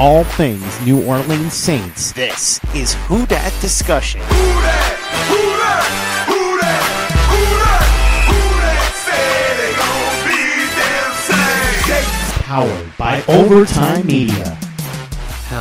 all things New Orleans Saints. This is Who Dat Discussion. Who dat? Who dat? Powered by Overtime Media.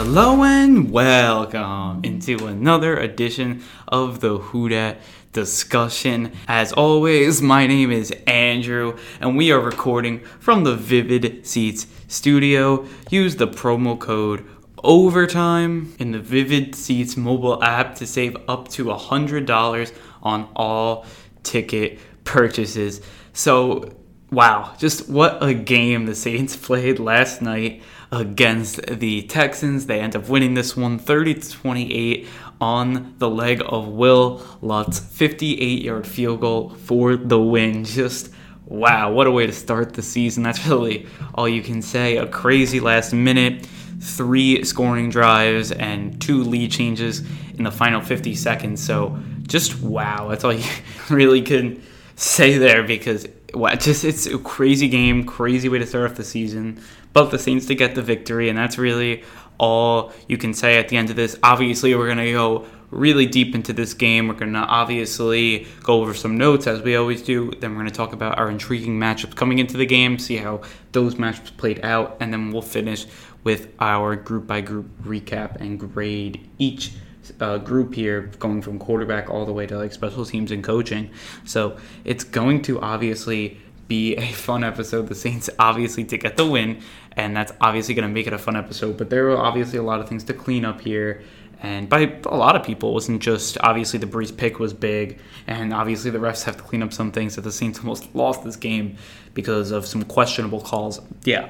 Hello and welcome into another edition of the Who Dat discussion. As always, my name is Andrew, and we are recording from the Vivid Seats studio. Use the promo code OVERTIME in the Vivid Seats mobile app to save up to $100 on all ticket purchases. So, wow, just what a game the Saints played last night against the Texans. They end up winning this one 30 to 28 on the leg of Wil Lutz 58 yard field goal for the win. Just wow, what a way to start the season. That's really all you can say. A crazy last minute, three scoring drives, and two lead changes in the final 50 seconds. So just wow, that's all you really can say there because wow, just it's a crazy game, crazy way to start off the season. But the Saints to get the victory, and that's really all you can say at the end of this. Obviously, we're gonna go really deep into this game. We're to obviously go over some notes as we always do. Then we're to talk about our intriguing matchups coming into the game, see how those matchups played out, and then we'll finish with our group by group recap and grade each uh, group here, going from quarterback all the way to like special teams and coaching. So it's going to obviously be a fun episode. The Saints obviously to get the win, and that's obviously going to make it a fun episode. But there are obviously a lot of things to clean up here and by a lot of people. It wasn't just obviously the Brees pick was big, and obviously the refs have to clean up some things that the Saints almost lost this game because of some questionable calls. Yeah,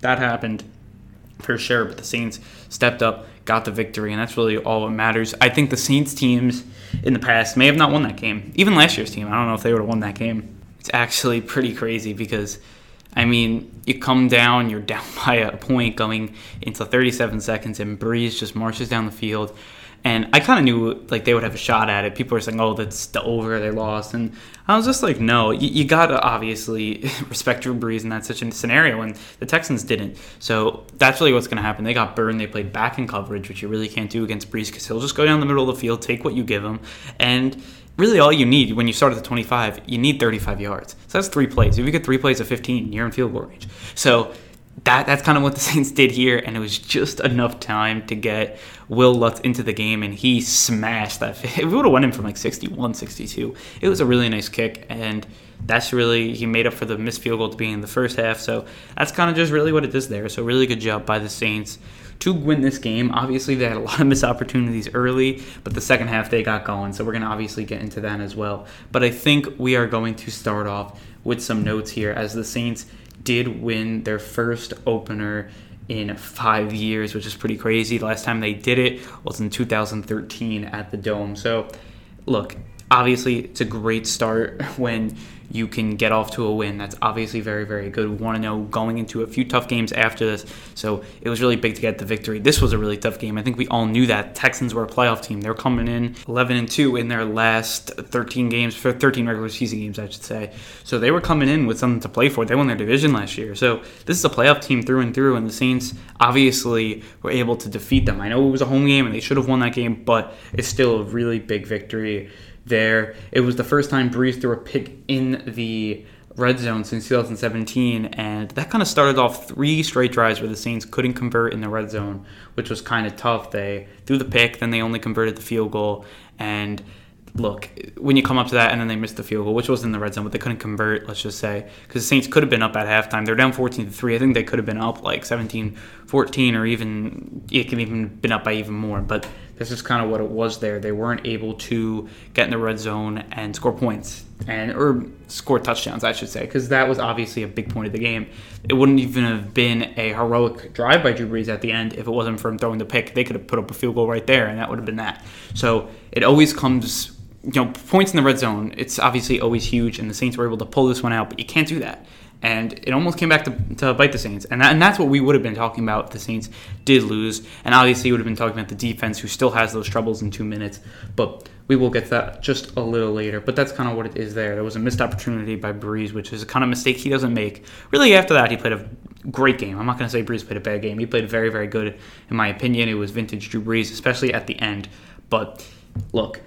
that happened for sure, but the Saints stepped up, got the victory, and that's really all that matters. I think the Saints teams in the past may have not won that game. Even last year's team, I don't know if they would have won that game. It's actually pretty crazy because I mean, you come down, you're down by a point going into 37 seconds, and Brees just marches down the field. And I kind of knew like they would have a shot at it. People were saying, "Oh, that's the over. They lost," and I was just like, "No, you, you gotta obviously respect Drew Brees in that such a scenario." And the Texans didn't, so that's really what's gonna happen. They got burned. They played back in coverage, which you really can't do against Brees because he'll just go down the middle of the field, take what you give him, and really all you need when you start at the 25, you need 35 yards. So that's three plays. If you get three plays of 15, you're in field goal range. So that that's kind of what the Saints did here, and it was just enough time to get Wil Lutz into the game, and he smashed that. It would have won in from like 61, 62. It was a really nice kick, and that's really he made up for the missed field goal to be in the first half. So that's kind of just really what it is there. So really good job by the Saints to win this game. Obviously, they had a lot of missed opportunities early, but the second half they got going. So we're going to obviously get into that as well. But I think we are going to start off with some notes here as the Saints did win their first opener in five years, which is pretty crazy. The last time they did it was in 2013 at the Dome. So, look, obviously, it's a great start when you can get off to a win. That's obviously very, very good. We want to know going into a few tough games after this. So it was really big to get the victory. This was a really tough game. I think we all knew that. Texans were a playoff team. They were coming in 11 and 2 in their last 13 games, for 13 regular season games, I should say. So they were coming in with something to play for. They won their division last year. So this is a playoff team through and through, and the Saints obviously were able to defeat them. I know it was a home game and they should have won that game, but it's still a really big victory there. It was the first time Brees threw a pick in the red zone since 2017, and that kind of started off three straight drives where the Saints couldn't convert in the red zone, which was kind of tough. They threw the pick, then they only converted the field goal, and look, when you come up to that and then they missed the field goal, which was in the red zone, but they couldn't convert, let's just say, because the Saints could have been up at halftime. They're down 14 to 3. I think they could have been up like 17 14, or even, it could even been up by even more. But this is kind of what it was there. They weren't able to get in the red zone and score points and or score touchdowns, I should say, because that was obviously a big point of the game. It wouldn't even have been a heroic drive by Drew Brees at the end if it wasn't for him throwing the pick. They could have put up a field goal right there, and that would have been that. So it always comes you know, points in the red zone, it's obviously always huge, and the Saints were able to pull this one out, but you can't do that. And it almost came back to, to bite the Saints. And, that, and that's what we would have been talking about if the Saints did lose. And obviously, would have been talking about the defense, who still has those troubles in two minutes. But we will get that just a little later. But that's kind of what it is there. There was a missed opportunity by Brees, which is a kind of mistake he doesn't make. Really, after that, he played a great game. I'm not going to say Brees played a bad game. He played very, very good, in my opinion. It was vintage Drew Brees, especially at the end. But look,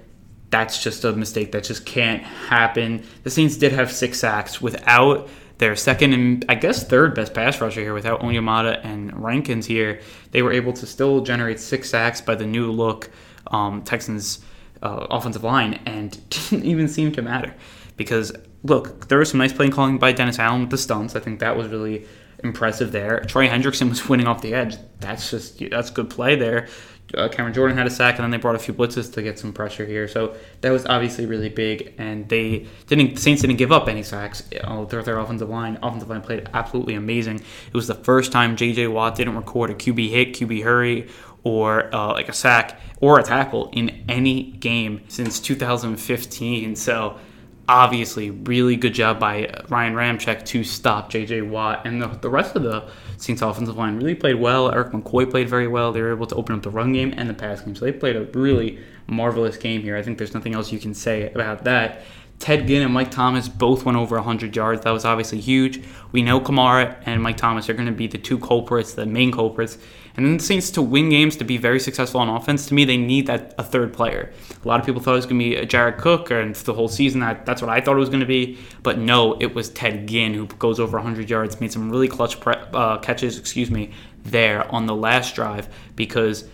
that's just a mistake that just can't happen. The Saints did have six sacks without their second and I guess third best pass rusher here without Onyemata and Rankins here. They were able to still generate six sacks by the new look um, Texans uh, offensive line and didn't even seem to matter because look, there was some nice play calling by Dennis Allen with the stunts. I think that was really impressive there. Trey Hendrickson was winning off the edge. That's just that's good play there. Uh, Cameron Jordan had a sack, and then they brought a few blitzes to get some pressure here. So that was obviously really big, and they didn't. The Saints didn't give up any sacks. Oh, their, their offensive line, offensive line played absolutely amazing. It was the first time J.J. Watt didn't record a QB hit, QB hurry, or uh, like a sack or a tackle in any game since 2015. So obviously, really good job by Ryan Ramczyk to stop J.J. Watt, and the, the rest of the Saints offensive line really played well. Erik McCoy played very well. They were able to open up the run game and the pass game, so they played a really marvelous game here. I think there's nothing else you can say about that. Ted Ginn and Mike Thomas both went over 100 yards. That was obviously huge. We know Kamara and Mike Thomas are going to be the two culprits, the main culprits. And then the Saints to win games, to be very successful on offense, to me, they need that a third player. A lot of people thought it was going to be Jared Cook, and the whole season that that's what I thought it was going to be. But no, it was Ted Ginn who goes over 100 yards, made some really clutch pre- uh, catches, excuse me, there on the last drive because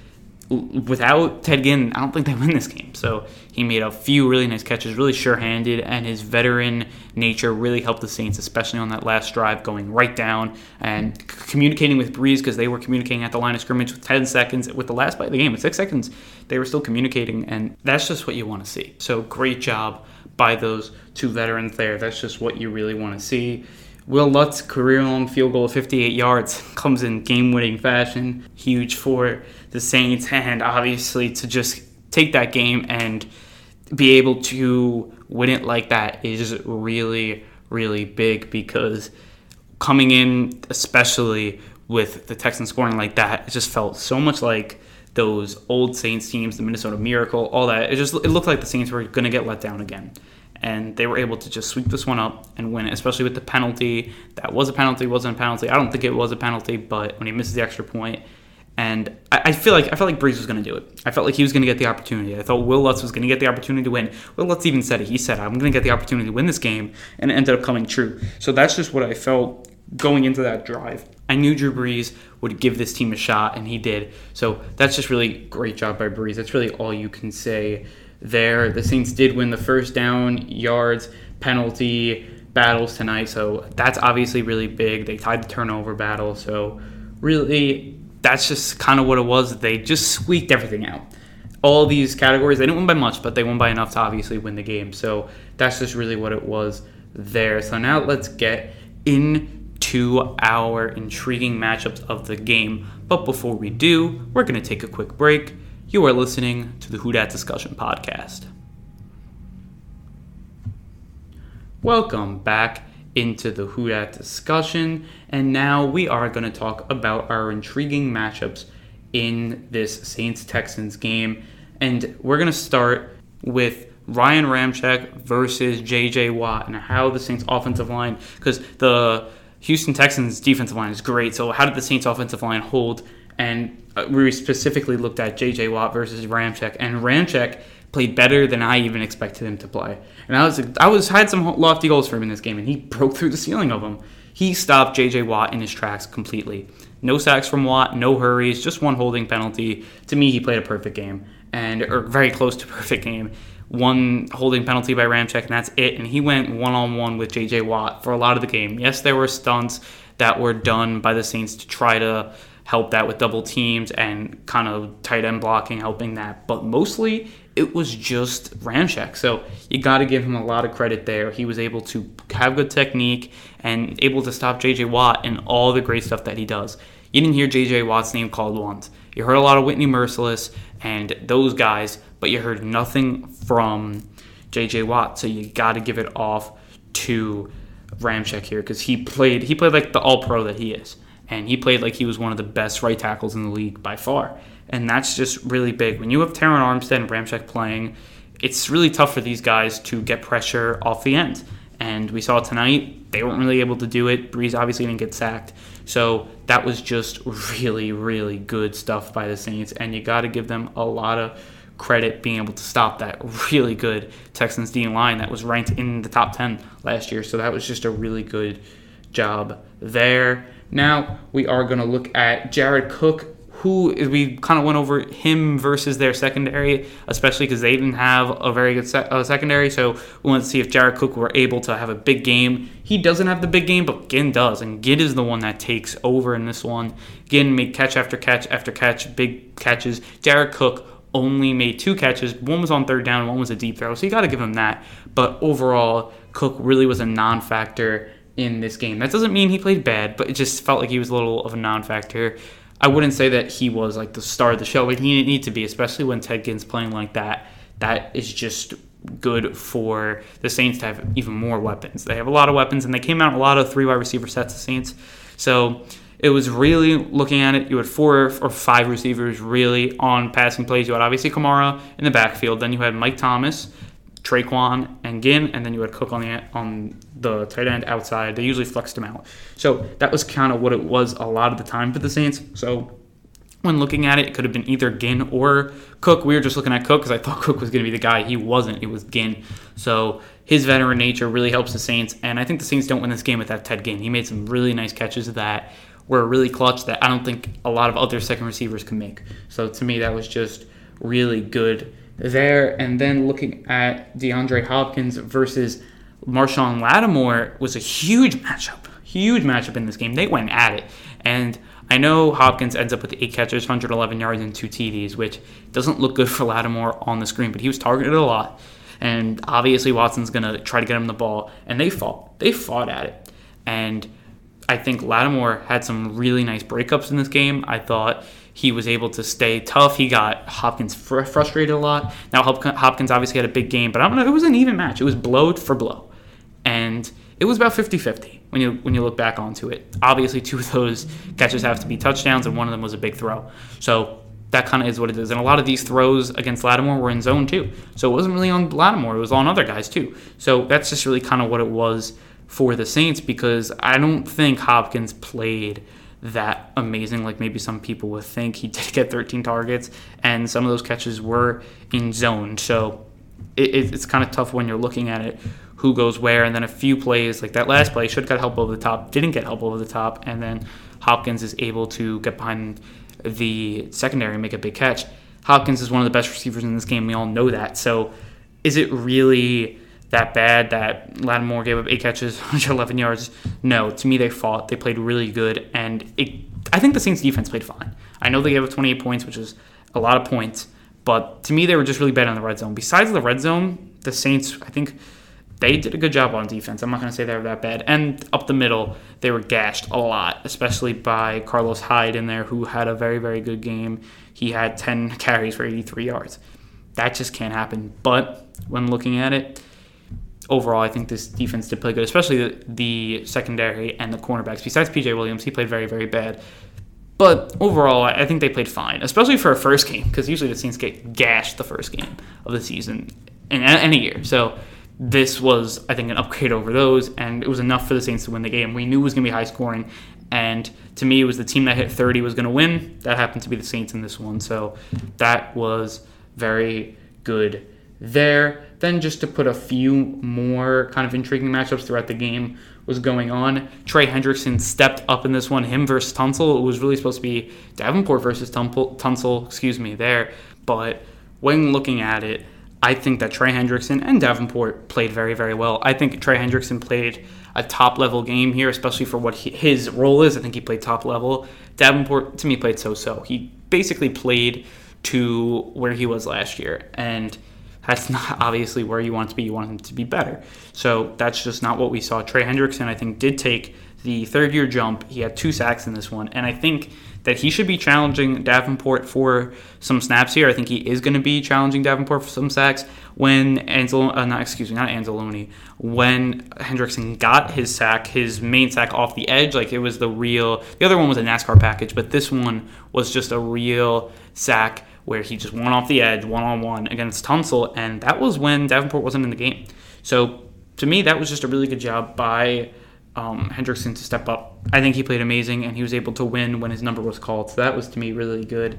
without Ted Ginn, I don't think they win this game. So he made a few really nice catches, really sure-handed, and his veteran nature really helped the Saints, especially on that last drive, going right down and communicating with Brees because they were communicating at the line of scrimmage with 10 seconds. With the last play of the game, with six seconds, they were still communicating, and that's just what you want to see. So great job by those two veterans there. That's just what you really want to see. Wil Lutz career long field goal of 58 yards comes in game winning fashion. Huge for the Saints, and obviously to just take that game and be able to win it like that is really, really big because coming in, especially with the Texans scoring like that, it just felt so much like those old Saints teams, the Minnesota Miracle, all that. It just it looked like the Saints were going to get let down again and they were able to just sweep this one up and win it, especially with the penalty. That was a penalty, wasn't a penalty. I don't think it was a penalty, but when he misses the extra point, and I, I feel like I felt like Brees was going to do it. I felt like he was going to get the opportunity. I thought Wil Lutz was going to get the opportunity to win. Wil Lutz even said it. He said, "I'm going to get the opportunity to win this game," and it ended up coming true. So that's just what I felt going into that drive. I knew Drew Brees would give this team a shot, and he did. So that's just really great job by Brees. That's really all you can say there. The Saints did win the first down, yards, penalty battles tonight, so that's obviously really big. They tied the turnover battle, so really that's just kind of what it was. They just squeaked everything out. All these categories, they didn't win by much, but they won by enough to obviously win the game. So that's just really what it was there. So now let's get into our intriguing matchups of the game. But before we do, we're going to take a quick break. You are listening to the Who Dat Discussion Podcast. Welcome back into the Who Dat discussion, and now we are going to talk about our intriguing matchups in this Saints Texans game. And we're going to start with Ryan Ramczyk versus JJ Watt and how the Saints offensive line, because the Houston Texans defensive line is great. So, how did the Saints offensive line hold and uh, we specifically looked at J.J. Watt versus Ramczyk, and Ramczyk played better than I even expected him to play. And I was I was had some lofty goals for him in this game, and he broke through the ceiling of them. He stopped J.J. Watt in his tracks completely. No sacks from Watt, no hurries, just one holding penalty. To me, he played a perfect game, and or very close to perfect game. One holding penalty by Ramczyk, and that's it. And he went one on one with J.J. Watt for a lot of the game. Yes, there were stunts that were done by the Saints to try to help that with double teams and kind of tight end blocking, helping that. But mostly it was just Ramczyk. So you got to give him a lot of credit there. He was able to have good technique and able to stop JJ Watt and all the great stuff that he does. You didn't hear JJ Watt's name called once. You heard a lot of Whitney Mercilus and those guys, but you heard nothing from JJ Watt. So you got to give it off to Ramczyk here because he played he played like the all pro that he is and he played like he was one of the best right tackles in the league by far. And that's just really big. When you have Terron Armstead and Ramczyk playing, it's really tough for these guys to get pressure off the end. And we saw tonight, they weren't really able to do it. Brees obviously didn't get sacked. So that was just really, really good stuff by the Saints. And you got to give them a lot of credit being able to stop that really good Texans D line that was ranked in the top 10 last year. So that was just a really good job there. Now we are going to look at Jared Cook who we kind of went over him versus their secondary, especially because they didn't have a very good uh, secondary. So we want to see if Jared Cook were able to have a big game. He doesn't have the big game, but Ginn does, and Ginn is the one that takes over in this one. Ginn made catch after catch after catch, big catches. Jared Cook only made two catches. One was on third down, one was a deep throw. So you got to give him that. But overall, Cook really was a non-factor in this game. That doesn't mean he played bad, but it just felt like he was a little of a non-factor. I wouldn't say that he was like the star of the show, but he didn't need to be, especially when Ted Ginn's playing like that. That is just good for the Saints to have even more weapons. They have a lot of weapons, and they came out a lot of three wide receiver sets. The Saints, so it was really looking at it. You had four or five receivers really on passing plays. You had obviously Kamara in the backfield. Then you had Mike Thomas, Tre'Quan, and Ginn, and then you had Cook on the on the tight end outside. They usually flexed him out. So that was kind of what it was a lot of the time for the Saints. So when looking at it, it could have been either Ginn or Cook. We were just looking at Cook because I thought Cook was going to be the guy. He wasn't. It was Ginn. So his veteran nature really helps the Saints. And I think the Saints don't win this game without Ted Ginn. He made some really nice catches that were really clutch that I don't think a lot of other second receivers can make. So to me, that was just really good there. And then looking at DeAndre Hopkins versus Marshon Lattimore was a huge matchup. Huge matchup in this game. They went at it. And I know Hopkins ends up with eight catches, 111 yards, and two TDs, which doesn't look good for Lattimore on the screen, but he was targeted a lot. And obviously, Watson's going to try to get him the ball. And they fought. They fought at it. And I think Lattimore had some really nice breakups in this game. I thought he was able to stay tough. He got Hopkins fr- frustrated a lot. Now, Hopkins obviously had a big game, but I don't know. It was an even match. It was blow for blow and it was about 50-50 when you when you look back onto it. Obviously, two of those catches have to be touchdowns, and one of them was a big throw. So that kind of is what it is. And a lot of these throws against Lattimore were in zone too. So it wasn't really on Lattimore; it was on other guys too. So that's just really kind of what it was for the Saints because I don't think Hopkins played that amazing like maybe some people would think. He did get 13 targets, and some of those catches were in zone. So it, it's kind of tough when you're looking at it who goes where, and then a few plays like that last play should get help over the top, didn't get help over the top, and then Hopkins is able to get behind the secondary and make a big catch. Hopkins is one of the best receivers in this game. We all know that. So is it really that bad that Lattimore gave up eight catches, 111 yards? No. To me, they fought. They played really good, and it, I think the Saints defense played fine. I know they gave up 28 points, which is a lot of points, but to me, they were just really bad on the red zone. Besides the red zone, the Saints, I think they did a good job on defense. I'm not going to say they were that bad. And up the middle, they were gashed a lot, especially by Carlos Hyde in there, who had a very, very good game. He had 10 carries for 83 yards. That just can't happen. But when looking at it, overall, I think this defense did play good, especially the, the secondary and the cornerbacks. Besides PJ Williams, he played very, very bad. But overall, I think they played fine, especially for a first game, because usually the Saints get gashed the first game of the season in any year. So this was, I think, an upgrade over those, and it was enough for the Saints to win the game. We knew it was going to be high scoring, and to me, it was the team that hit 30 was going to win. That happened to be the Saints in this one, so that was very good there. Then, just to put a few more kind of intriguing matchups throughout the game was going on. Trey Hendrickson stepped up in this one, him versus Tunsil. It was really supposed to be Davenport versus Tunsil, excuse me, there. But when looking at it, I think that Trey Hendrickson and Davenport played very, very well. I think Trey Hendrickson played a top level game here, especially for what he, his role is. I think he played top level. Davenport, to me, played so so. He basically played to where he was last year. And that's not obviously where you want to be. You want him to be better. So that's just not what we saw. Trey Hendrickson, I think, did take the third year jump. He had two sacks in this one. And I think that he should be challenging Davenport for some snaps here. I think he is going to be challenging Davenport for some sacks. When Anzalone, uh, not excuse me, not Anzalone, when Hendrickson got his sack, his main sack off the edge, like it was the real. The other one was a NASCAR package, but this one was just a real sack where he just went off the edge one on one against Tunsil, and that was when Davenport wasn't in the game. So to me, that was just a really good job by um, Hendrickson to step up. I think he played amazing and he was able to win when his number was called. So that was to me really good.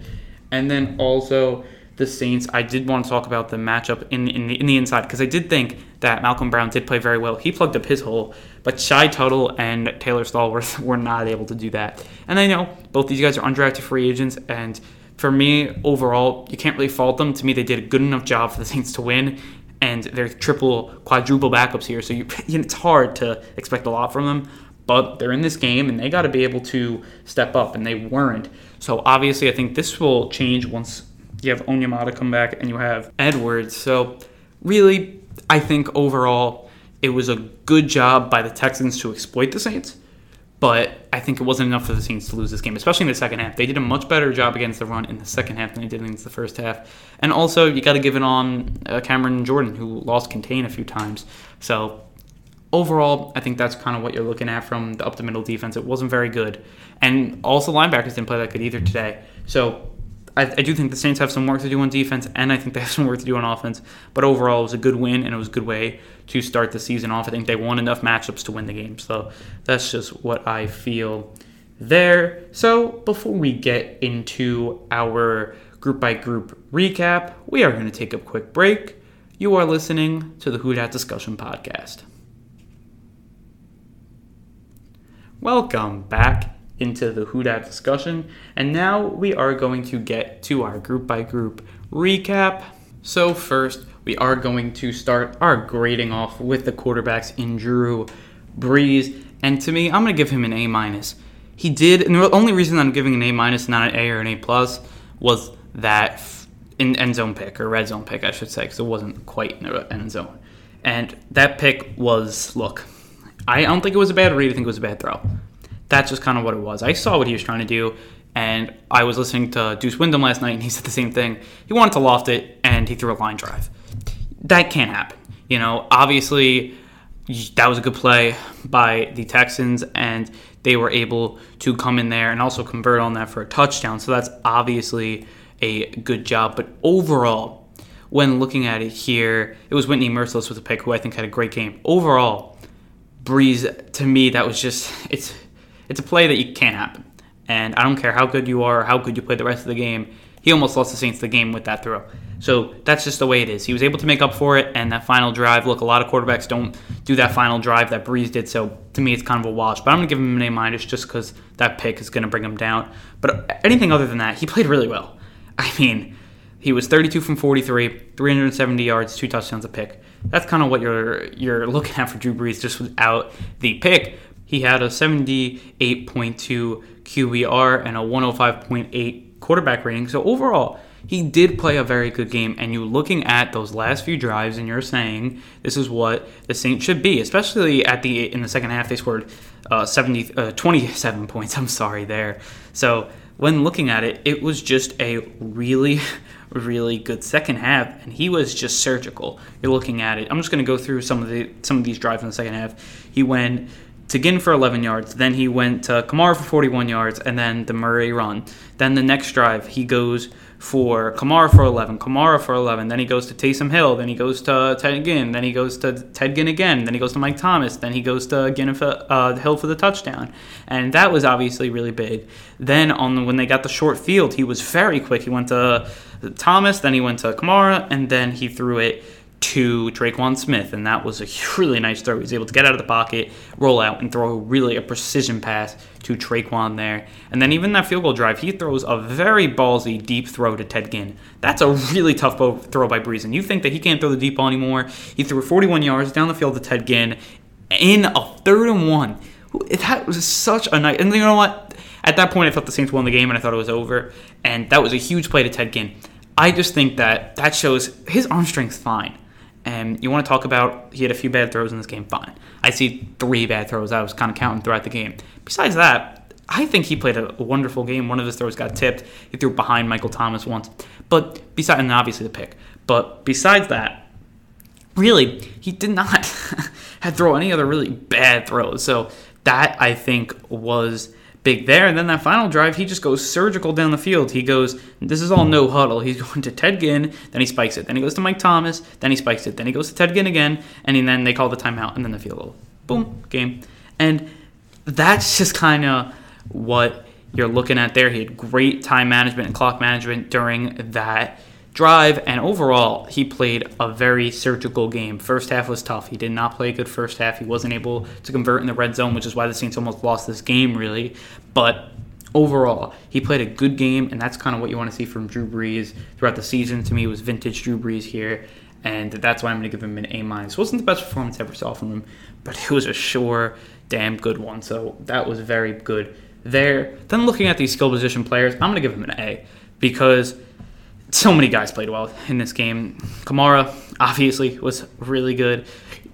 And then also the Saints, I did want to talk about the matchup in in the, in the inside because I did think that Malcolm Brown did play very well. He plugged up his hole, but Shy Tuttle and Taylor Stallworth were not able to do that. And I know both these guys are undrafted free agents, and for me overall, you can't really fault them. To me, they did a good enough job for the Saints to win, and they're triple, quadruple backups here, so you, it's hard to expect a lot from them. But they're in this game, and they got to be able to step up, and they weren't. So obviously, I think this will change once you have Onyemata come back and you have Edwards. So really, I think overall it was a good job by the Texans to exploit the Saints. But I think it wasn't enough for the Saints to lose this game, especially in the second half. They did a much better job against the run in the second half than they did against the first half. And also, you got to give it on uh, Cameron Jordan, who lost contain a few times. So overall, I think that's kind of what you're looking at from the up the middle defense. It wasn't very good. And also, linebackers didn't play that good either today. So I, I, do think the Saints have some work to do on defense, and I think they have some work to do on offense. But overall, it was a good win, and it was a good way to start the season off. I think they won enough matchups to win the game. So that's just what I feel there. So before we get into our group by group recap, we are going to take a quick break. You are listening to the Who Dat Discussion Podcast. Welcome back into the Who discussion. And now we are going to get to our group by group recap. So, first, we are going to start our grading off with the quarterbacks in Drew Brees. And to me, I'm going to give him an A minus. He did, and the only reason I'm giving an A minus, not an A or an A plus, was that in end zone pick or red zone pick, I should say, because it wasn't quite in the end zone. And that pick was, look, I don't think it was a bad read. I think it was a bad throw that's just kind of what it was. I saw what he was trying to do, and I was listening to Deuce Wyndham last night, and he said the same thing. He wanted to loft it, and he threw a line drive. That can't happen. You know, obviously, that was a good play by the Texans, and they were able to come in there and also convert on that for a touchdown. So that's obviously a good job. But overall, when looking at it here, it was Whitney Mercilus with a pick, who I think had a great game. Overall, Brees, to me, that was just, it's it's a play that you can't happen. And I don't care how good you are or how good you play the rest of the game. He almost lost the Saints the game with that throw. So that's just the way it is. He was able to make up for it, and that final drive. Look, a lot of quarterbacks don't do that final drive that Brees did. So to me, it's kind of a wash. But I'm gonna give him an A minus just because that pick is gonna bring him down. But anything other than that, he played really well. I mean, he was 32 from 43, 370 yards, two touchdowns, a pick. That's kind of what you're you're looking at for Drew Brees just without the pick. He had a 78.2 QBR and a 105.8 quarterback rating. So overall, he did play a very good game. And you're looking at those last few drives, and you're saying this is what the Saints should be, especially at the in the second half. They scored uh, 70, uh, 27 points. I'm sorry there. So when looking at it, it was just a really, really good second half, and he was just surgical. You're looking at it. I'm just going to go through some of the some of these drives in the second half. He went to Ginn for 11 yards. Then he went to Kamara for 41 yards, and then the Murray run. Then the next drive, he goes for Kamara for 11, Kamara for 11. Then he goes to Taysom Hill. Then he goes to Ted Ginn. Then he goes to Ted Ginn again. Then he goes to Mike Thomas. Then he goes to Ginn for, uh, Hill for the touchdown. And that was obviously really big. Then on when they got the short field, he was very quick. He went to Thomas. Then he went to Kamara, and then he threw it to Tre'Quan Smith, and that was a really nice throw. He was able to get out of the pocket, roll out, and throw really a precision pass to Tre'Quan there. And then even that field goal drive, he throws a very ballsy deep throw to Ted Ginn. That's a really tough throw by Brees. And you think that he can't throw the deep ball anymore? He threw 41 yards down the field to Ted Ginn in a third and one. That was such a nice. And you know what? At that point, I thought the Saints won the game, and I thought it was over. And that was a huge play to Ted Ginn. I just think that that shows his arm strength's fine. And you want to talk about he had a few bad throws in this game, fine. I see three bad throws I was kind of counting throughout the game. Besides that, I think he played a, wonderful game. One of his throws got tipped. He threw behind Michael Thomas once. But besides, and obviously the pick. But besides that, really, he did not have throw any other really bad throws. So that I think was big there. And then that final drive, he just goes surgical down the field. He goes, this is all no huddle. He's going to Ted Ginn, then he spikes it. Then he goes to Mike Thomas, then he spikes it. Then he goes to Ted Ginn again, and then they call the timeout, and then the field goal. Boom, game. And that's just kind of what you're looking at there. He had great time management and clock management during that drive, and overall, he played a very surgical game. First half was tough. He did not play a good first half. He wasn't able to convert in the red zone, which is why the Saints almost lost this game, really. But overall, he played a good game, and that's kind of what you want to see from Drew Brees throughout the season. To me, it was vintage Drew Brees here, and that's why I'm going to give him an A minus. Wasn't the best performance I ever saw from him, but it was a sure, damn good one. So that was very good there. Then looking at these skill position players, I'm going to give him an A because so many guys played well in this game. Kamara obviously was really good.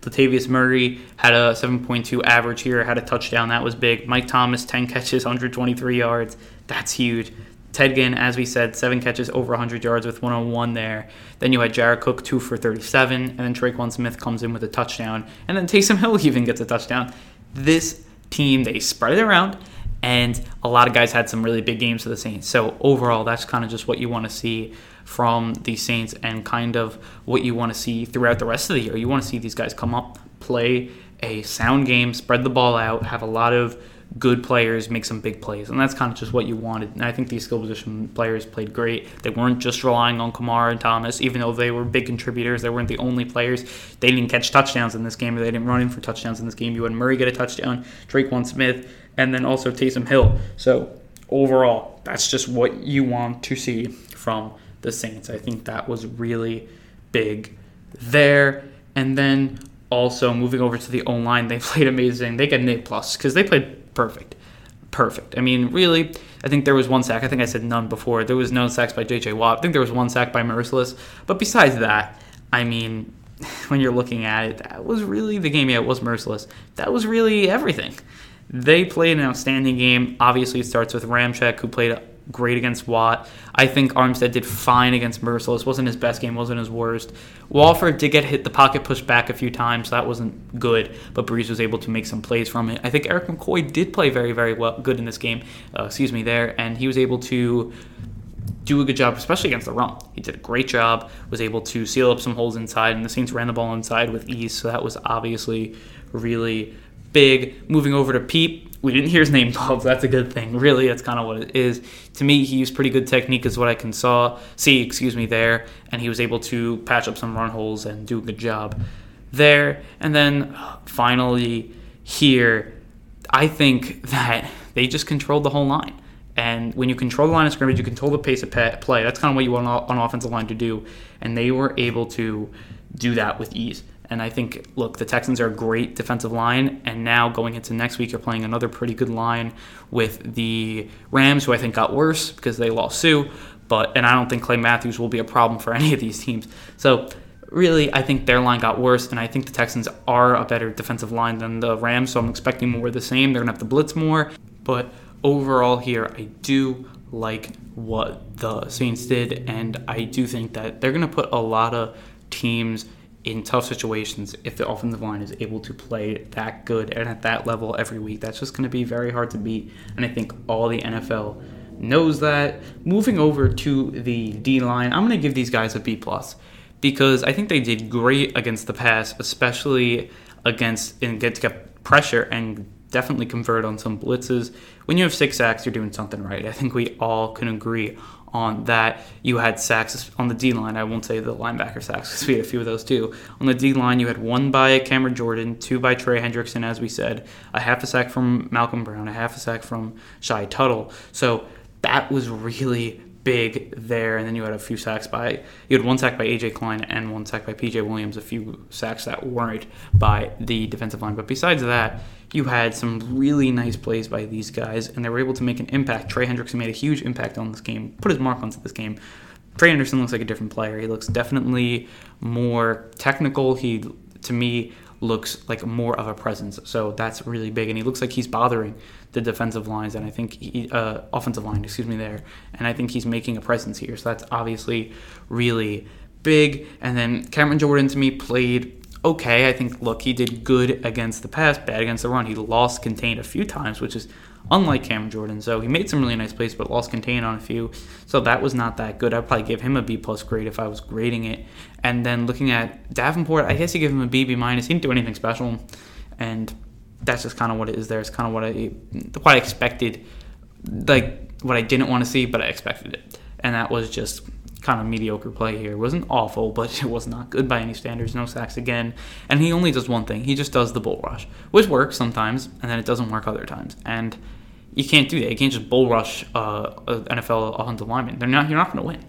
Latavius Murray had a 7.2 average here, had a touchdown. That was big. Mike Thomas, 10 catches, 123 yards. That's huge. Ted Ginn, as we said, seven catches over 100 yards with 101 there. Then you had Jared Cook, two for 37. And then Tre'Quan Smith comes in with a touchdown. And then Taysom Hill even gets a touchdown. This team, they spread it around and a lot of guys had some really big games for the Saints. So overall, that's kind of just what you want to see from the Saints and kind of what you want to see throughout the rest of the year. You want to see these guys come up, play a sound game, spread the ball out, have a lot of good players make some big plays, and that's kind of just what you wanted. And I think these skill position players played great. They weren't just relying on Kamara and Thomas, even though they were big contributors. They weren't the only players. They didn't catch touchdowns in this game, or they didn't run in for touchdowns in this game. You had Murray get a touchdown, Tre'Quan Smith, and then also Taysom Hill. So overall, that's just what you want to see from the Saints. I think that was really big there. And then also moving over to the O line, they played amazing. They get an A plus because they played perfect. Perfect. I mean, really, I think there was one sack. I think I said none before. There was no sacks by J.J. Watt. I think there was one sack by Mercilus. But besides that, I mean, when you're looking at it, that was really the game. Yeah, it was Mercilus. That was really everything. They played an outstanding game. Obviously, it starts with Ramczyk, who played great against Watt. I think Armstead did fine against Mercilus. Wasn't his best game, wasn't his worst. Warford did get hit the pocket pushed back a few times. So that wasn't good, but Brees was able to make some plays from it. I think Erik McCoy did play very, very well, good in this game. Uh, excuse me, there, and he was able to do a good job, especially against the run. He did a great job. Was able to seal up some holes inside, and the Saints ran the ball inside with ease. So that was obviously really big. Moving over to Peat, we didn't hear his name called, so that's a good thing. Really, that's kind of what it is. To me, he used pretty good technique, is what I can saw see. Excuse me, there, and he was able to patch up some run holes and do a good job there. And then uh, finally here, I think that they just controlled the whole line. And when you control the line of scrimmage, you control the pace of play. That's kind of what you want an offensive line to do. And they were able to do that with ease. And I think, look, the Texans are a great defensive line, and now going into next week, you're playing another pretty good line with the Rams, who I think got worse because they lost Suh. But and I don't think Clay Matthews will be a problem for any of these teams. So really, I think their line got worse, and I think the Texans are a better defensive line than the Rams. So I'm expecting more of the same. They're gonna have to blitz more, but overall here, I do like what the Saints did, and I do think that they're gonna put a lot of teams in tough situations if the offensive line is able to play that good and at that level every week. That's just going to be very hard to beat. And I think all the NFL knows that. Moving over to the D line, I'm going to give these guys a B plus because I think they did great against the pass, especially against and get to get pressure and definitely convert on some blitzes. When you have six sacks, you're doing something right. I think we all can agree on that. You had sacks on the D line. I won't say the linebacker sacks because we had a few of those too. On the D line, you had one by Cameron Jordan, two by Trey Hendrickson, as we said, a half a sack from Malcolm Brown, a half a sack from Shy Tuttle. So that was really big there. And then you had a few sacks by, you had one sack by AJ Klein and one sack by PJ Williams, a few sacks that weren't by the defensive line. But besides that, you had some really nice plays by these guys, and they were able to make an impact. Trey Hendrickson made a huge impact on this game, put his mark onto this game. Trey Anderson looks like a different player. He looks definitely more technical. He, to me, looks like more of a presence. So that's really big, and he looks like he's bothering the defensive lines, and I think he, uh, offensive line, excuse me, there, and I think he's making a presence here. So that's obviously really big. And then Cameron Jordan to me played okay. I think, look, he did good against the pass, bad against the run. He lost contained a few times, which is unlike Cameron Jordan. So he made some really nice plays, but lost contain on a few. So that was not that good. I'd probably give him a B plus grade if I was grading it. And then looking at Davenport, I guess you give him a B, B minus. He didn't do anything special, and that's just kind of what it is. There, it's kind of what I what I expected, like what I didn't want to see, but I expected it, and that was just kind of mediocre play here. It wasn't awful, but it was not good by any standards. No sacks again. And he only does one thing. He just does the bull rush, which works sometimes, and then it doesn't work other times. And you can't do that. You can't just bull rush uh, NFL offensive lineman. They're not. You're not going to win.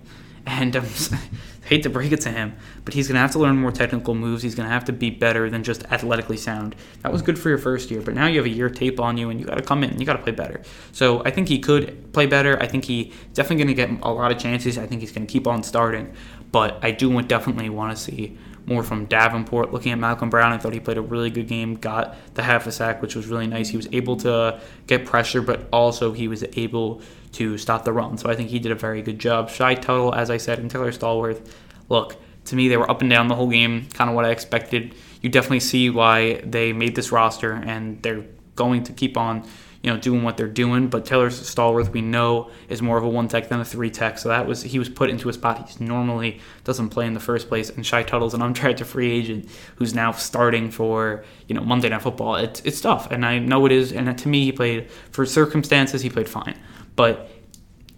And um, hate to break it to him, but he's going to have to learn more technical moves. He's going to have to be better than just athletically sound. That was good for your first year, but now you have a year tape on you, and you got to come in. You got to play better. So I think he could play better. I think he definitely going to get a lot of chances. I think he's going to keep on starting, but I do definitely want to see more from Davenport. Looking at Malcolm Brown, I thought he played a really good game, got the half a sack, which was really nice. He was able to get pressure, but also he was able to stop the run. So I think he did a very good job. Shy Tuttle, as I said, and Taylor Stallworth, look, to me, they were up and down the whole game, kind of what I expected. You definitely see why they made this roster, and they're going to keep on you know, doing what they're doing. But Taylor Stallworth, we know, is more of a one tech than a three tech. So that was he was put into a spot he normally doesn't play in the first place. And Shy Tuttle's an undrafted free agent who's now starting for you know Monday Night Football. It's it's tough, and I know it is. And to me, he played for circumstances, he played fine. But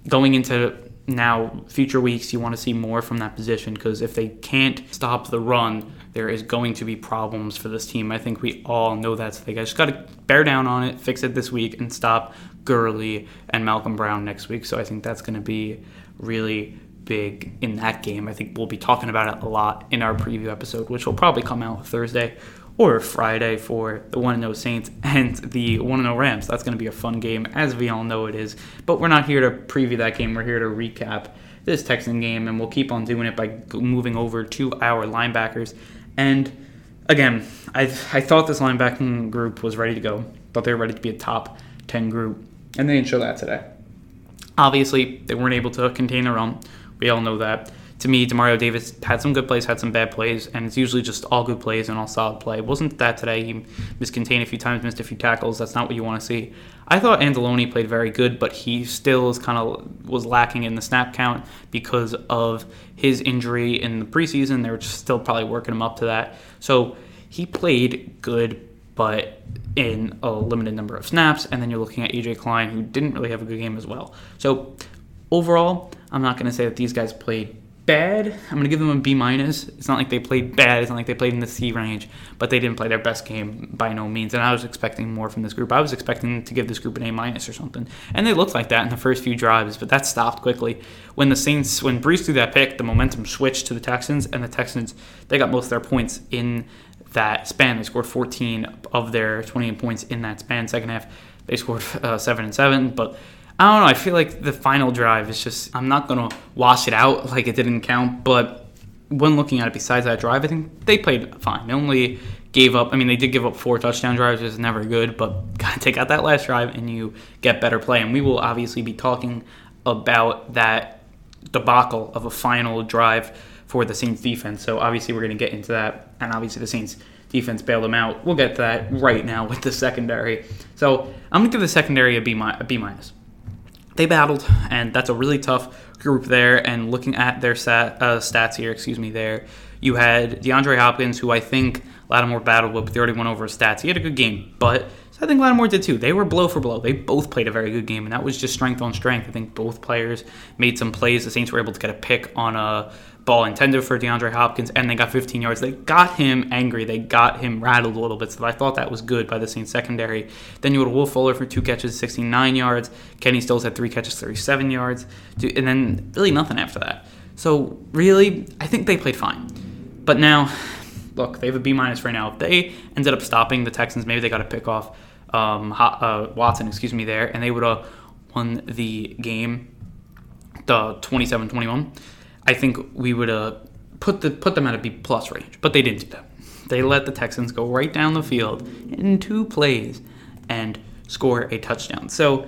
going into now future weeks you want to see more from that position because if they can't stop the run there is going to be problems for this team i think we all know that so they just got to bear down on it fix it this week and stop gurley and malcolm brown next week so i think that's going to be really big in that game i think we'll be talking about it a lot in our preview episode which will probably come out thursday or Friday for the 1 0 Saints and the 1 0 Rams. That's going to be a fun game, as we all know it is. But we're not here to preview that game. We're here to recap this Texan game, and we'll keep on doing it by moving over to our linebackers. And again, I, I thought this linebacking group was ready to go, thought they were ready to be a top 10 group, and they didn't show that today. Obviously, they weren't able to contain their own. We all know that to me, Demario Davis had some good plays, had some bad plays, and it's usually just all good plays and all solid play. Wasn't that today. He miscontained a few times, missed a few tackles. That's not what you want to see. I thought Anzalone played very good, but he still is kind of was lacking in the snap count because of his injury in the preseason. They were still probably working him up to that. So he played good, but in a limited number of snaps. And then you're looking at AJ Klein, who didn't really have a good game as well. So overall, I'm not going to say that these guys played bad. I'm to give them a B minus. It's not like they played bad. It's not like they played in the C range, but they didn't play their best game by no means. And I was expecting more from this group. I was expecting to give this group an A minus or something. And they looked like that in the first few drives, but that stopped quickly. When the Saints, when Brees threw that pick, the momentum switched to the Texans, and the Texans, they got most of their points in that span. They scored 14 of their 28 points in that span. Second half, they scored uh, 7 and 7, but I don't know. I feel like the final drive is just, I'm not going to wash it out like it didn't count, but when looking at it besides that drive, I think they played fine. They only gave up, I mean, they did give up four touchdown drives, which is never good, but got to take out that last drive and you get better play. And we will obviously be talking about that debacle of a final drive for the Saints defense. So obviously, we're going to get into that. And obviously, the Saints defense bailed them out. We'll get to that right now with the secondary. So I'm going to give the secondary a B minus they battled, and that's a really tough group there. And looking at their stat, uh, stats here, excuse me, there, you had DeAndre Hopkins, who I think Lattimore battled with, but they already went over his stats. He had a good game, but I think Lattimore did too. They were blow for blow. They both played a very good game, and that was just strength on strength. I think both players made some plays. The Saints were able to get a pick on a ball intended for DeAndre Hopkins, and they got 15 yards. They got him angry. They got him rattled a little bit. So I thought that was good by the Saints secondary. Then you had Will Fuller for two catches, 69 yards. Kenny Stills had three catches, 37 yards, and then really nothing after that. So really, I think they played fine. But now, look, they have a B minus right now. If they ended up stopping the Texans, maybe they got a pick off um, uh, Watson, excuse me, there, and they would have won the game, the 27-21 I think we would uh, put the put them at a B plus range, but they didn't do that. They let the Texans go right down the field in two plays and score a touchdown. So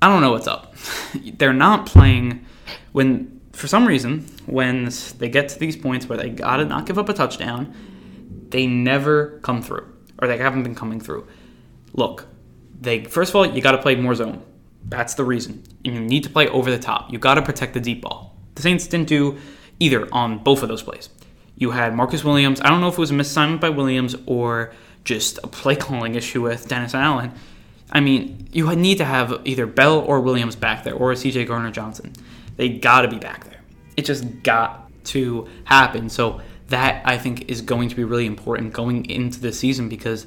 I don't know what's up. They're not playing when for some reason when they get to these points where they gotta not give up a touchdown, they never come through or they haven't been coming through. Look, They first of all, you got to play more zone. That's the reason. And You need to play over the top. You got to protect the deep ball. The Saints didn't do either on both of those plays. You had Marcus Williams. I don't know if it was a misassignment by Williams or just a play calling issue with Dennis Allen. I mean, you need to have either Bell or Williams back there or CJ Gardner Johnson. They got to be back there. It just got to happen. So that I think is going to be really important going into the season because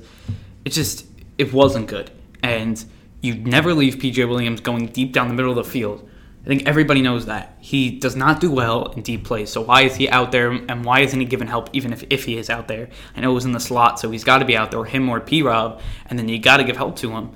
it just it wasn't good. And you never leave PJ Williams going deep down the middle of the field. I think everybody knows that. He does not do well in deep plays. So why is he out there and why isn't he given help even if, if he is out there? I know it was in the slot, so he's got to be out there, him or P Rob, and then you got to give help to him.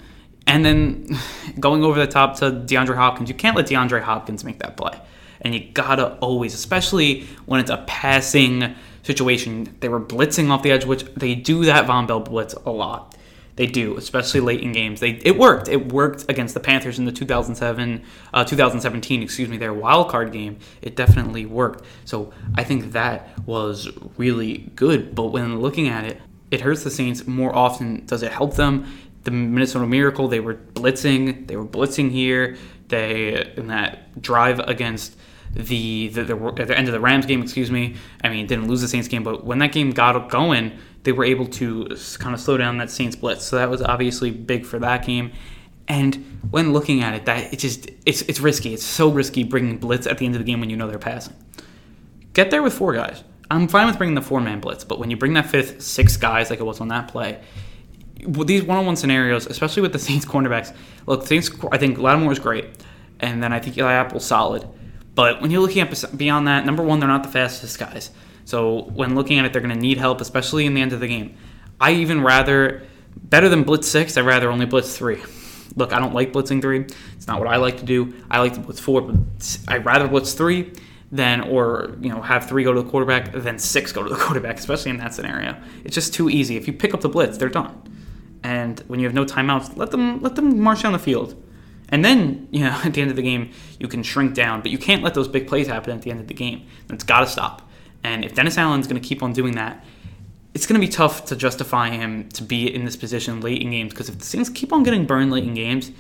And then going over the top to DeAndre Hopkins, you can't let DeAndre Hopkins make that play. And you got to always, especially when it's a passing situation, they were blitzing off the edge, which they do that Vonn Bell blitz a lot. They do, especially late in games. They it worked. It worked against the Panthers in the 2007, uh, 2017, excuse me, their wild card game. It definitely worked. So I think that was really good. But when looking at it, it hurts the Saints more often. Does it help them? The Minnesota Miracle, they were blitzing. They were blitzing here. They in that drive against the, the, the at the end of the Rams game, excuse me. I mean, didn't lose the Saints game, but when that game got going, they were able to kind of slow down that Saints blitz. So that was obviously big for that game. And when looking at it, that it just it's it's risky. It's so risky bringing blitz at the end of the game when you know they're passing. Get there with four guys. I'm fine with bringing the four man blitz, but when you bring that fifth, six guys like it was on that play, these one on one scenarios, especially with the Saints cornerbacks, look, Saints. I think Lattimore is great, and then I think Eli Apple's solid. But when you're looking at beyond that, number one, they're not the fastest guys. So when looking at it, they're going to need help, especially in the end of the game. I even rather, better than blitz six, I'd rather only blitz three. Look, I don't like blitzing three. It's not what I like to do. I like to blitz four, but I'd rather blitz three than, or you know, have three go to the quarterback than six go to the quarterback, especially in that scenario. It's just too easy. If you pick up the blitz, they're done. And when you have no timeouts, let them let them march down the field. And then, you know, at the end of the game, you can shrink down, but you can't let those big plays happen at the end of the game. It's got to stop. And if Dennis Allen's going to keep on doing that, it's going to be tough to justify him to be in this position late in games because if the Saints keep on getting burned late in games,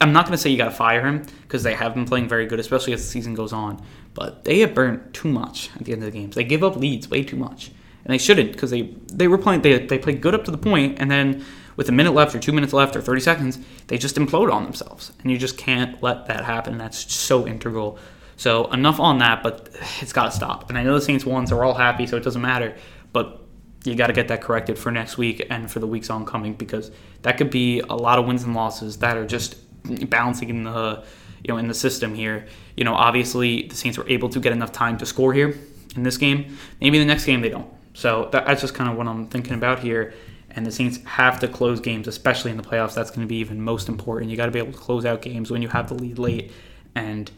I'm not going to say you got to fire him because they have been playing very good, especially as the season goes on. But they have burnt too much at the end of the games. They give up leads way too much, and they shouldn't because they they were playing they they played good up to the point, and then with a minute left or two minutes left or 30 seconds, they just implode on themselves, and you just can't let that happen. That's so integral so enough on that, but it's got to stop. And I know the Saints so we're all happy, so it doesn't matter. But you got to get that corrected for next week and for the weeks oncoming because that could be a lot of wins and losses that are just balancing in the you know in the system here. You know, obviously the Saints were able to get enough time to score here in this game. Maybe the next game they don't. So that's just kind of what I'm thinking about here. And the Saints have to close games, especially in the playoffs. That's going to be even most important. You got to be able to close out games when you have the lead late and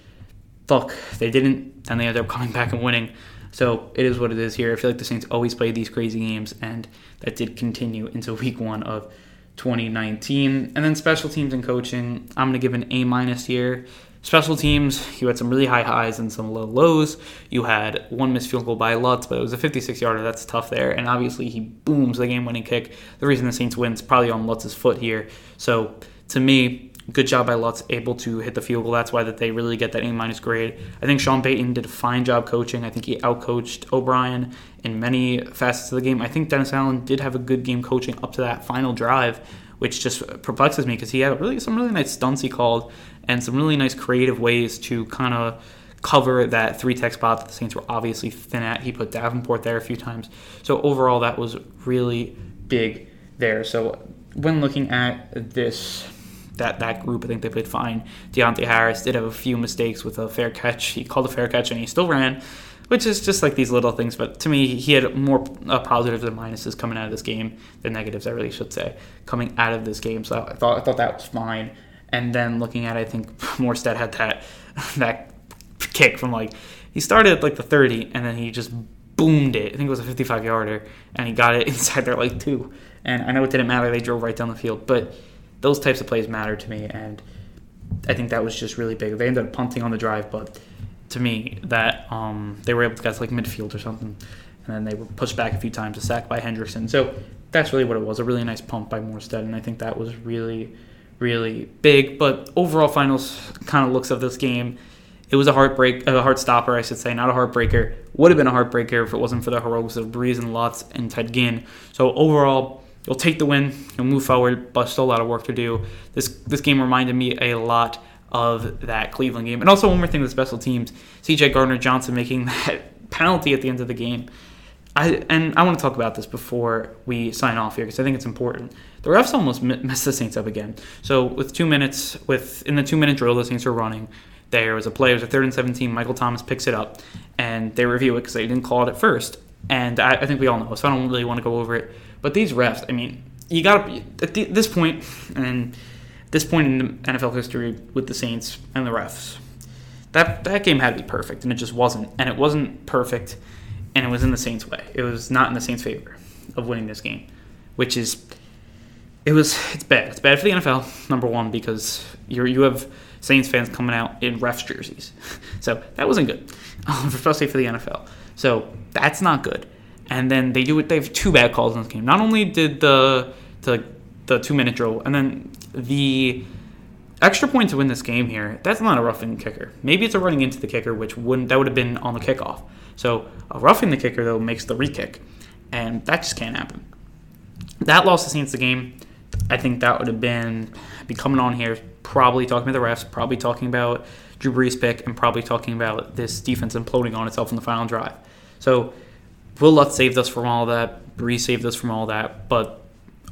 look, they didn't, and they ended up coming back and winning. So it is what it is here. I feel like the Saints always play these crazy games, and that did continue into week one of 2019. And then special teams and coaching, I'm going to give an A minus here. Special teams, you had some really high highs and some low lows. You had one missed field goal by Lutz, but it was a 56 yarder. That's tough there. And obviously, he booms the game winning kick. The reason the Saints win is probably on Lutz's foot here. So to me, good job by Lutz, able to hit the field goal. That's why that they really get that A minus grade. I think Sean Payton did a fine job coaching. I think he outcoached O'Brien in many facets of the game. I think Dennis Allen did have a good game coaching up to that final drive, which just perplexes me because he had really some really nice stunts he called and some really nice creative ways to kind of cover that three tech spot that the Saints were obviously thin at. He put Davenport there a few times. So overall, that was really big there. So when looking at this that that group. I think they played fine. Deonte Harris did have a few mistakes with a fair catch. He called a fair catch and he still ran, which is just like these little things. But to me, he had more uh, positives and minuses coming out of this game than negatives. I really should say coming out of this game. So I thought I thought that was fine. And then looking at, it, I think Morstead had that that kick from like he started at like the 30 and then he just boomed it. I think it was a 55 yarder, and he got it inside there like two. And I know it didn't matter; they drove right down the field, but those types of plays matter to me, and I think that was just really big. They ended up punting on the drive, but to me, that um, they were able to get to like midfield or something, and then they were pushed back a few times, a sack by Hendrickson. So that's really what it was a really nice pump by Morstead, and I think that was really, really big. But overall, finals kind of looks of this game. It was a heartbreak, a heart stopper, I should say, not a heartbreaker. Would have been a heartbreaker if it wasn't for the heroics of Brees and Lutz and Ted Ginn. So overall, you'll take the win, you'll move forward, but still a lot of work to do. This this game reminded me a lot of that Cleveland game. And also one more thing with special teams, CJ Gardner Johnson making that penalty at the end of the game. I, and I want to talk about this before we sign off here because I think it's important. The refs almost messed the Saints up again. So with two minutes, with in the two minute drill the Saints were running, there was a play. It was a third and seventeen. Michael Thomas picks it up, and they review it because they didn't call it at first. And I, I, think we all know, so I don't really want to go over it. But these refs, I mean, you got to at the, this point, and this point in NFL history with the Saints and the refs, that that game had to be perfect, and it just wasn't. And it wasn't perfect, and it was in the Saints' way. It was not in the Saints' favor of winning this game, which is it was it's bad. It's bad for the NFL number one because you you have Saints fans coming out in refs jerseys, so that wasn't good, especially for the NFL. So that's not good. And then they do it. They have two bad calls in this game. Not only did the the the two minute drill, and then the extra point to win this game here. That's not a roughing kicker. Maybe it's a running into the kicker, which wouldn't that would have been on the kickoff. So a roughing the kicker though makes the re-kick, and that just can't happen. That lost the Saints the game. I think that would have been be coming on here, probably talking about the refs, probably talking about Drew Brees pick, and probably talking about this defense imploding on itself in the final drive. So Wil Lutz saved us from all that. Brees saved us from all that. But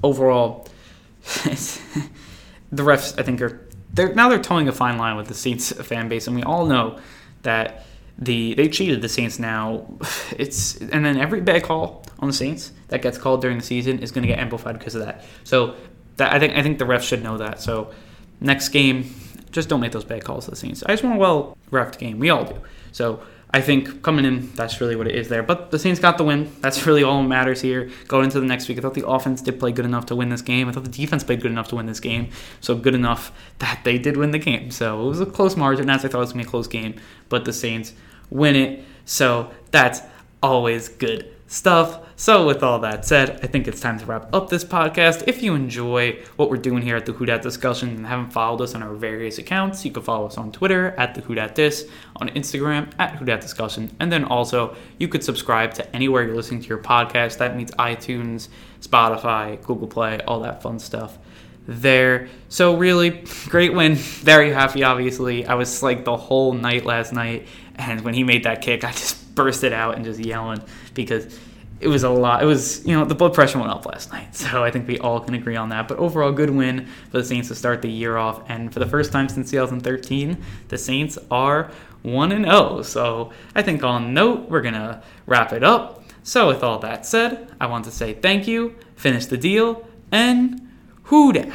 overall, the refs, I think, are they're now they're toeing a fine line with the Saints fan base, and we all know that the they cheated the Saints. Now it's and then every bad call on the Saints that gets called during the season is going to get amplified because of that. So that I think I think the refs should know that. So next game, just don't make those bad calls to the Saints. I just want a well refed game. We all do. So I think coming in, that's really what it is there. But the Saints got the win. That's really all that matters here. Going into the next week, I thought the offense did play good enough to win this game. I thought the defense played good enough to win this game. So good enough that they did win the game. So it was a close margin, as I thought it was going to be a close game. But the Saints win it. So that's always good stuff. So, with all that said, I think it's time to wrap up this podcast. If you enjoy what we're doing here at the Who Dat Discussion and haven't followed us on our various accounts, you can follow us on Twitter at the Who Dat Dis, on Instagram at Who Dat Discussion, and then also you could subscribe to anywhere you're listening to your podcast. That means iTunes, Spotify, Google Play, all that fun stuff there. So really great win. Very happy obviously. I was like the whole night last night and when he made that kick, I just bursted out and just yelling because it was a lot. It was, you know, the blood pressure went up last night. So I think we all can agree on that. But overall, good win for the Saints to start the year off. And for the first time since 2013, the Saints are 1 and 0. So I think on note, we're going to wrap it up. So with all that said, I want to say thank you, finish the deal, and who dat?